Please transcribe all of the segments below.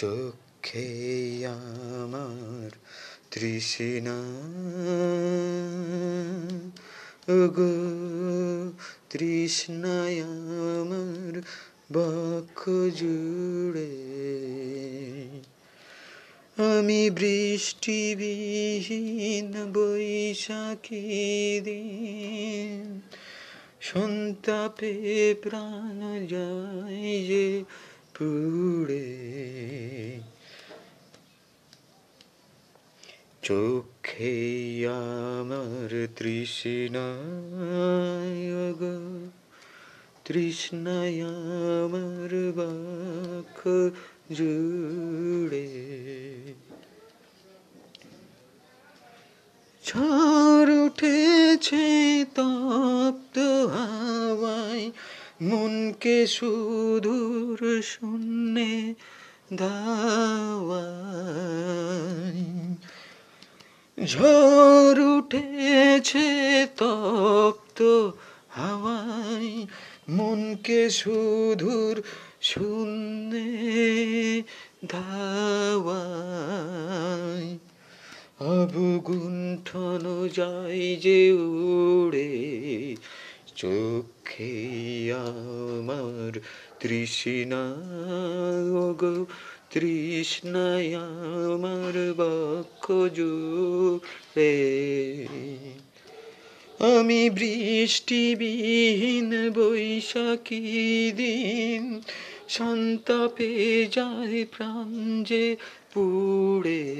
চোখে আমার তৃষ্ণা। গো তৃষ্ণায় আমার বক্ষ জুড়ে আমি বৃষ্টিবিহীন বৈশাখী দিন। সন্তাপে প্রাণ যায় যে পুড়ে চোখে আমার তৃষ্ণায় গো তৃষ্ণায় আমার বাক জুড়ে। ঝড় উঠেছে তপ্ত হাওয়ায় মনকে সুদূর শূন্যে ধাওয়ায় ঝড় উঠেছে তপ্ত হাওয়ায় মনকে সুদূর শূন্যে ধাওয়ায় অবগুণ্ঠন যায় যে উড়ে চোখে আমার তৃষ্ণা গো তৃষ্ণায় আমার বক্ষ জুড়ে। আমি বৃষ্টিবিহীন বৈশাখী দিন, সন্তাপে যায় প্রাণ যে পুড়ে।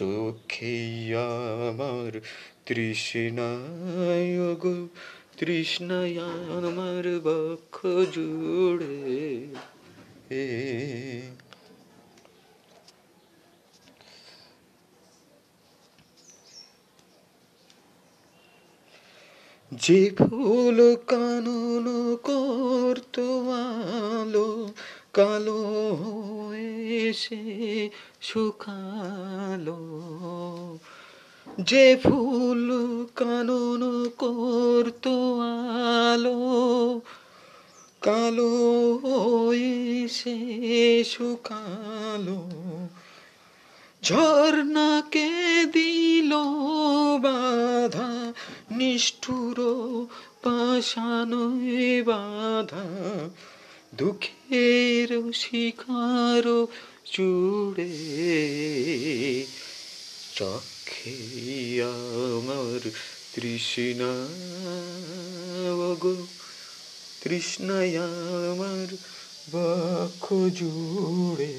চোখে আমার তৃষ্ণায় গো তৃষ্ণায় আমার বক্ষ জুড়ে। যে ফুল কানন করত আলো কালো এসে শুকালো। যে ফুল কানন করত আলো, কালো এসে শুকালো। ঝর্ণাকে দিল বাধা, নিষ্ঠুর পাশান বাধা। দুঃখের শিকার চুড়ে। চক্ষে আমার তৃষ্ণা গো তৃষ্ণায় আমার বক্ষ জুড়ে।